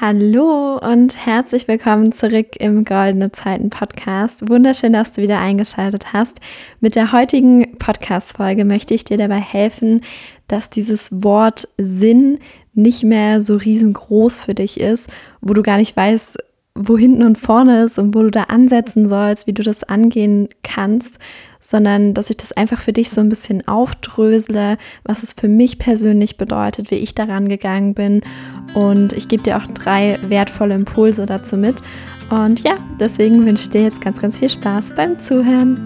Hallo und herzlich willkommen zurück im Goldene Zeiten Podcast. Wunderschön, dass du wieder eingeschaltet hast. Mit der heutigen Podcast-Folge möchte ich dir dabei helfen, dass dieses Wort Sinn nicht mehr so riesengroß für dich ist, wo du gar nicht weißt, wo hinten und vorne ist und wo du da ansetzen sollst, wie du das angehen kannst, sondern dass ich das einfach für dich so ein bisschen aufdrösele, was es für mich persönlich bedeutet, wie ich daran gegangen bin. Und ich gebe dir auch drei wertvolle Impulse dazu mit. Und ja, deswegen wünsche ich dir jetzt ganz, ganz viel Spaß beim Zuhören.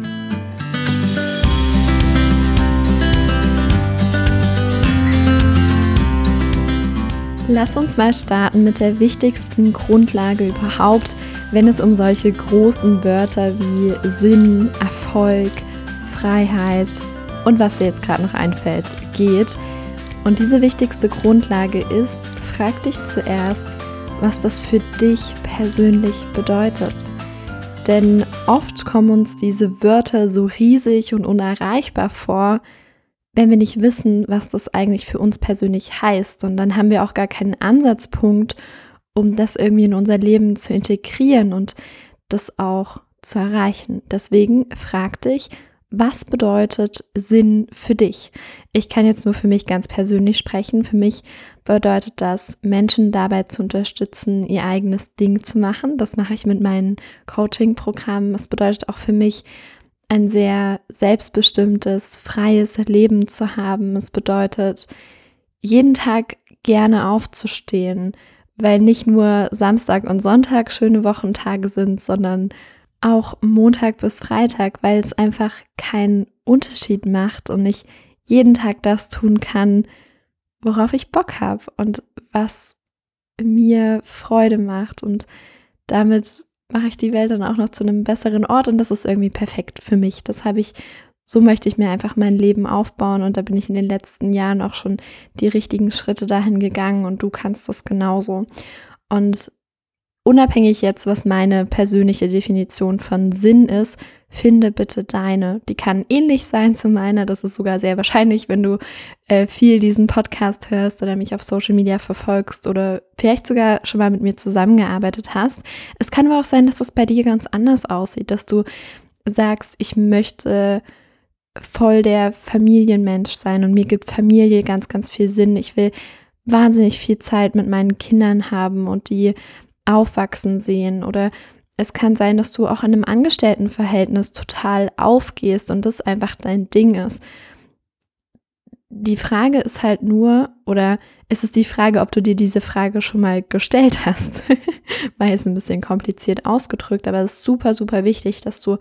Lass uns mal starten mit der wichtigsten Grundlage überhaupt, wenn es um solche großen Wörter wie Sinn, Erfolg, Freiheit und was dir jetzt gerade noch einfällt, geht. Und diese wichtigste Grundlage ist, frag dich zuerst, was das für dich persönlich bedeutet. Denn oft kommen uns diese Wörter so riesig und unerreichbar vor, wenn wir nicht wissen, was das eigentlich für uns persönlich heißt. Und dann haben wir auch gar keinen Ansatzpunkt, um das irgendwie in unser Leben zu integrieren und das auch zu erreichen. Deswegen frag dich, was bedeutet Sinn für dich? Ich kann jetzt nur für mich ganz persönlich sprechen. Für mich bedeutet das, Menschen dabei zu unterstützen, ihr eigenes Ding zu machen. Das mache ich mit meinen Coaching-Programmen. Es bedeutet auch für mich, ein sehr selbstbestimmtes, freies Leben zu haben. Es bedeutet, jeden Tag gerne aufzustehen, weil nicht nur Samstag und Sonntag schöne Wochentage sind, sondern auch Montag bis Freitag, weil es einfach keinen Unterschied macht und ich jeden Tag das tun kann, worauf ich Bock habe und was mir Freude macht und damit mache ich die Welt dann auch noch zu einem besseren Ort und das ist irgendwie perfekt für mich. Das habe ich, so möchte ich mir einfach mein Leben aufbauen und da bin ich in den letzten Jahren auch schon die richtigen Schritte dahin gegangen und du kannst das genauso. Und unabhängig jetzt, was meine persönliche Definition von Sinn ist, finde bitte deine. Die kann ähnlich sein zu meiner. Das ist sogar sehr wahrscheinlich, wenn du äh, viel diesen Podcast hörst oder mich auf Social Media verfolgst oder vielleicht sogar schon mal mit mir zusammengearbeitet hast. Es kann aber auch sein, dass das bei dir ganz anders aussieht, dass du sagst, ich möchte voll der Familienmensch sein und mir gibt Familie ganz, ganz viel Sinn. Ich will wahnsinnig viel Zeit mit meinen Kindern haben und die aufwachsen sehen oder es kann sein, dass du auch in einem Angestelltenverhältnis total aufgehst und das einfach dein Ding ist. Die Frage ist halt nur, oder ist es die Frage, ob du dir diese Frage schon mal gestellt hast? Weil es ein bisschen kompliziert ausgedrückt, aber es ist super, super wichtig, dass du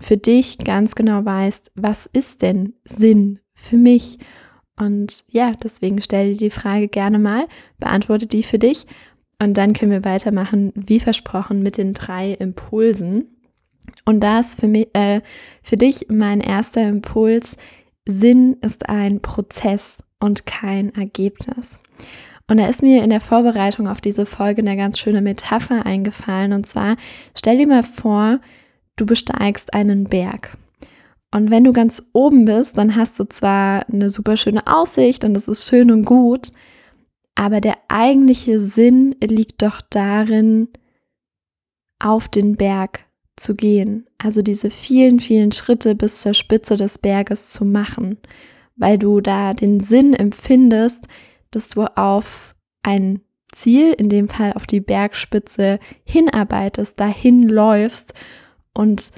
für dich ganz genau weißt, was ist denn Sinn für mich? Und ja, deswegen stell dir die Frage gerne mal, beantworte die für dich und dann können wir weitermachen, wie versprochen, mit den drei Impulsen. Und da ist für, mich, äh, für dich mein erster Impuls, Sinn ist ein Prozess und kein Ergebnis. Und da ist mir in der Vorbereitung auf diese Folge eine ganz schöne Metapher eingefallen. Und zwar, stell dir mal vor, du besteigst einen Berg. Und wenn du ganz oben bist, dann hast du zwar eine super schöne Aussicht und es ist schön und gut, aber der eigentliche Sinn liegt doch darin, auf den Berg zu gehen. Also diese vielen, vielen Schritte bis zur Spitze des Berges zu machen, weil du da den Sinn empfindest, dass du auf ein Ziel, in dem Fall auf die Bergspitze, hinarbeitest, dahin läufst und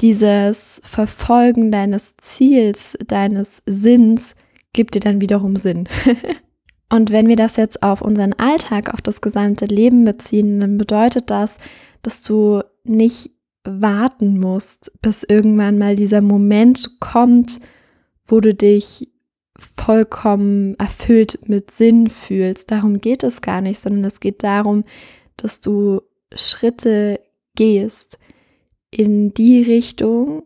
dieses Verfolgen deines Ziels, deines Sinns gibt dir dann wiederum Sinn. Und wenn wir das jetzt auf unseren Alltag, auf das gesamte Leben beziehen, dann bedeutet das, dass du nicht warten musst, bis irgendwann mal dieser Moment kommt, wo du dich vollkommen erfüllt mit Sinn fühlst. Darum geht es gar nicht, sondern es geht darum, dass du Schritte gehst in die Richtung,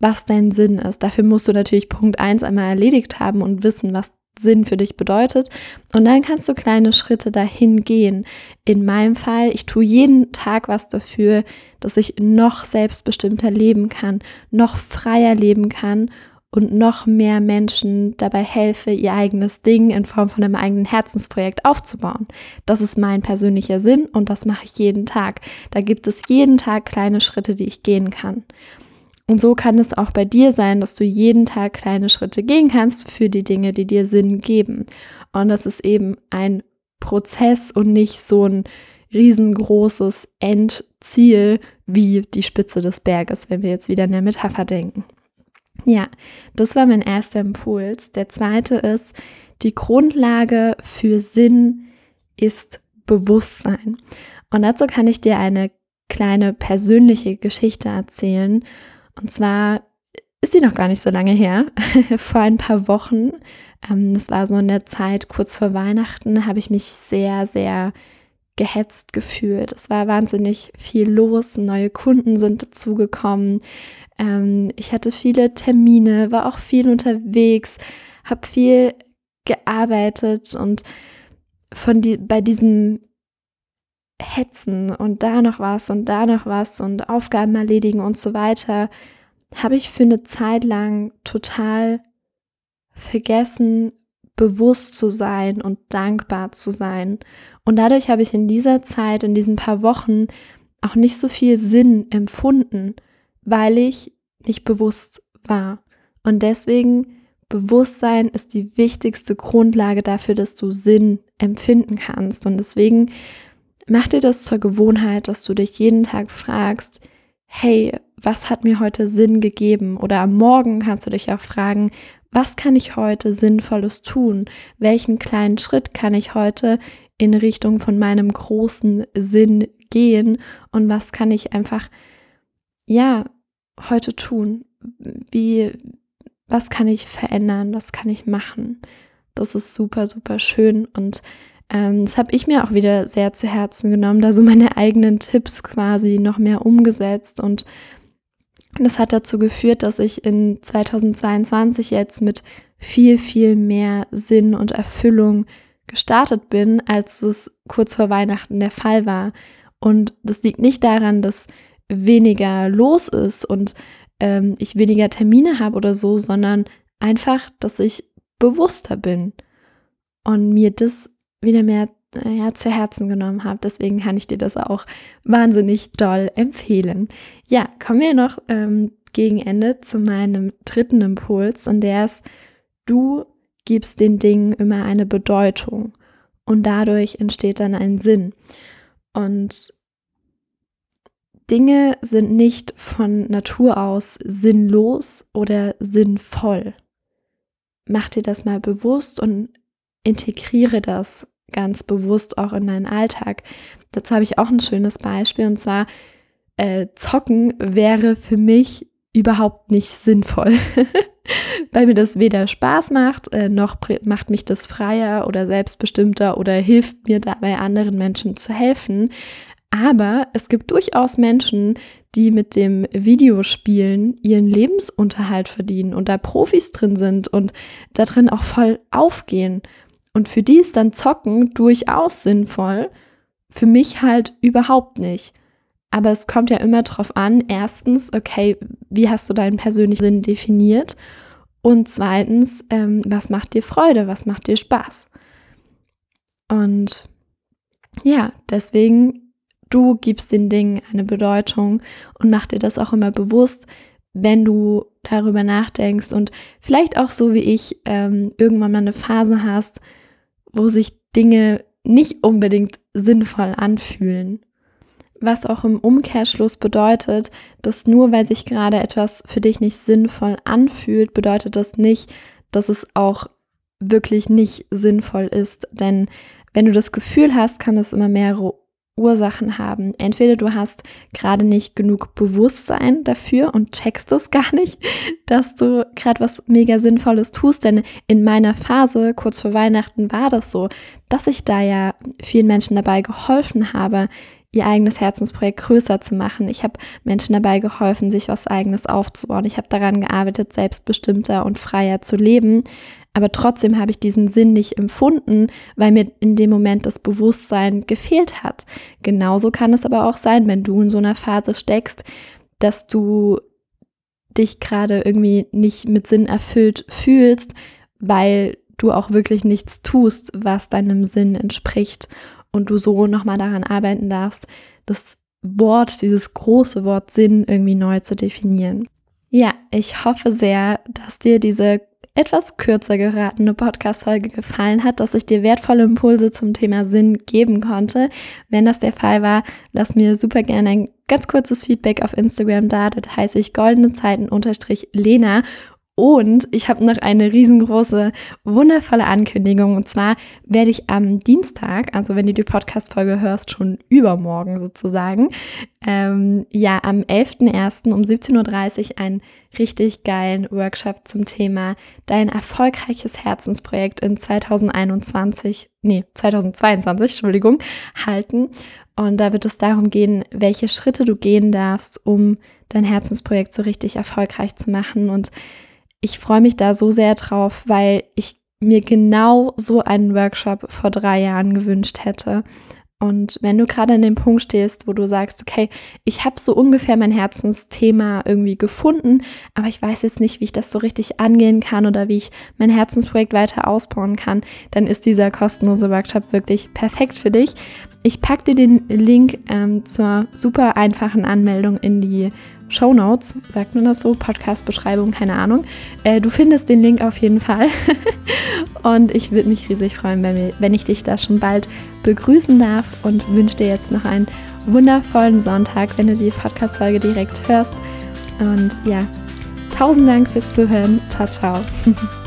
was dein Sinn ist. Dafür musst du natürlich Punkt 1 einmal erledigt haben und wissen, was Sinn für dich bedeutet. Und dann kannst du kleine Schritte dahin gehen. In meinem Fall, ich tue jeden Tag was dafür, dass ich noch selbstbestimmter leben kann, noch freier leben kann und noch mehr Menschen dabei helfe, ihr eigenes Ding in Form von einem eigenen Herzensprojekt aufzubauen. Das ist mein persönlicher Sinn und das mache ich jeden Tag. Da gibt es jeden Tag kleine Schritte, die ich gehen kann. Und so kann es auch bei dir sein, dass du jeden Tag kleine Schritte gehen kannst für die Dinge, die dir Sinn geben. Und das ist eben ein Prozess und nicht so ein riesengroßes Endziel wie die Spitze des Berges, wenn wir jetzt wieder in der Metapher denken. Ja, das war mein erster Impuls. Der zweite ist, die Grundlage für Sinn ist Bewusstsein. Und dazu kann ich dir eine kleine persönliche Geschichte erzählen. Und zwar ist sie noch gar nicht so lange her. vor ein paar Wochen, ähm, das war so in der Zeit kurz vor Weihnachten, habe ich mich sehr, sehr gehetzt gefühlt. Es war wahnsinnig viel los, neue Kunden sind dazugekommen. Ähm, ich hatte viele Termine, war auch viel unterwegs, habe viel gearbeitet und von die, bei diesem Hetzen und da noch was und da noch was und Aufgaben erledigen und so weiter, habe ich für eine Zeit lang total vergessen, bewusst zu sein und dankbar zu sein. Und dadurch habe ich in dieser Zeit, in diesen paar Wochen, auch nicht so viel Sinn empfunden, weil ich nicht bewusst war. Und deswegen Bewusstsein ist die wichtigste Grundlage dafür, dass du Sinn empfinden kannst. Und deswegen mach dir das zur Gewohnheit, dass du dich jeden Tag fragst, hey, was hat mir heute Sinn gegeben? Oder am Morgen kannst du dich auch fragen, was kann ich heute Sinnvolles tun? Welchen kleinen Schritt kann ich heute in Richtung von meinem großen Sinn gehen? Und was kann ich einfach, ja, heute tun? Wie, was kann ich verändern? Was kann ich machen? Das ist super, super schön und ähm, das habe ich mir auch wieder sehr zu Herzen genommen, da so meine eigenen Tipps quasi noch mehr umgesetzt und das hat dazu geführt, dass ich in 2022 jetzt mit viel, viel mehr Sinn und Erfüllung gestartet bin, als es kurz vor Weihnachten der Fall war. Und das liegt nicht daran, dass weniger los ist und ähm, ich weniger Termine habe oder so, sondern einfach, dass ich bewusster bin und mir das wieder mehr äh, ja, zu Herzen genommen habe. Deswegen kann ich dir das auch wahnsinnig doll empfehlen. Ja, kommen wir noch ähm, gegen Ende zu meinem dritten Impuls und der ist, du gibst den Dingen immer eine Bedeutung und dadurch entsteht dann ein Sinn. Und Dinge sind nicht von Natur aus sinnlos oder sinnvoll. Mach dir das mal bewusst und integriere das ganz bewusst auch in deinen Alltag. Dazu habe ich auch ein schönes Beispiel und zwar äh, Zocken wäre für mich überhaupt nicht sinnvoll, weil mir das weder Spaß macht, äh, noch macht mich das freier oder selbstbestimmter oder hilft mir dabei anderen Menschen zu helfen. Aber es gibt durchaus Menschen, die mit dem Videospielen ihren Lebensunterhalt verdienen und da Profis drin sind und da drin auch voll aufgehen. Und für die ist dann Zocken durchaus sinnvoll, für mich halt überhaupt nicht. Aber es kommt ja immer drauf an, erstens, okay, wie hast du deinen persönlichen Sinn definiert? Und zweitens, ähm, was macht dir Freude, was macht dir Spaß? Und ja, deswegen Du gibst den Dingen eine Bedeutung und mach dir das auch immer bewusst, wenn du darüber nachdenkst und vielleicht auch so wie ich ähm, irgendwann mal eine Phase hast, wo sich Dinge nicht unbedingt sinnvoll anfühlen. Was auch im Umkehrschluss bedeutet, dass nur weil sich gerade etwas für dich nicht sinnvoll anfühlt, bedeutet das nicht, dass es auch wirklich nicht sinnvoll ist. Denn wenn du das Gefühl hast, kann es immer mehrere Ursachen haben. Entweder du hast gerade nicht genug Bewusstsein dafür und checkst es gar nicht, dass du gerade was mega Sinnvolles tust. Denn in meiner Phase, kurz vor Weihnachten, war das so, dass ich da ja vielen Menschen dabei geholfen habe, ihr eigenes Herzensprojekt größer zu machen. Ich habe Menschen dabei geholfen, sich was eigenes aufzubauen. Ich habe daran gearbeitet, selbstbestimmter und freier zu leben. Aber trotzdem habe ich diesen Sinn nicht empfunden, weil mir in dem Moment das Bewusstsein gefehlt hat. Genauso kann es aber auch sein, wenn du in so einer Phase steckst, dass du dich gerade irgendwie nicht mit Sinn erfüllt fühlst, weil du auch wirklich nichts tust, was deinem Sinn entspricht und du so nochmal daran arbeiten darfst, das Wort, dieses große Wort Sinn irgendwie neu zu definieren. Ja, ich hoffe sehr, dass dir diese etwas kürzer geratene Podcast-Folge gefallen hat, dass ich dir wertvolle Impulse zum Thema Sinn geben konnte. Wenn das der Fall war, lass mir super gerne ein ganz kurzes Feedback auf Instagram da. Dort heiße ich goldene Zeiten unterstrich Lena und ich habe noch eine riesengroße, wundervolle Ankündigung. Und zwar werde ich am Dienstag, also wenn du die Podcast-Folge hörst, schon übermorgen sozusagen, ähm, ja, am 11.01. um 17.30 Uhr einen richtig geilen Workshop zum Thema Dein erfolgreiches Herzensprojekt in 2021, nee, 2022, Entschuldigung, halten. Und da wird es darum gehen, welche Schritte du gehen darfst, um dein Herzensprojekt so richtig erfolgreich zu machen. Und ich freue mich da so sehr drauf, weil ich mir genau so einen Workshop vor drei Jahren gewünscht hätte. Und wenn du gerade an dem Punkt stehst, wo du sagst, okay, ich habe so ungefähr mein Herzensthema irgendwie gefunden, aber ich weiß jetzt nicht, wie ich das so richtig angehen kann oder wie ich mein Herzensprojekt weiter ausbauen kann, dann ist dieser kostenlose Workshop wirklich perfekt für dich. Ich packe dir den Link ähm, zur super einfachen Anmeldung in die Show Notes, sagt man das so, Podcast-Beschreibung, keine Ahnung. Äh, du findest den Link auf jeden Fall. und ich würde mich riesig freuen, wenn, wenn ich dich da schon bald begrüßen darf und wünsche dir jetzt noch einen wundervollen Sonntag, wenn du die Podcast-Folge direkt hörst. Und ja, tausend Dank fürs Zuhören. Ciao, ciao.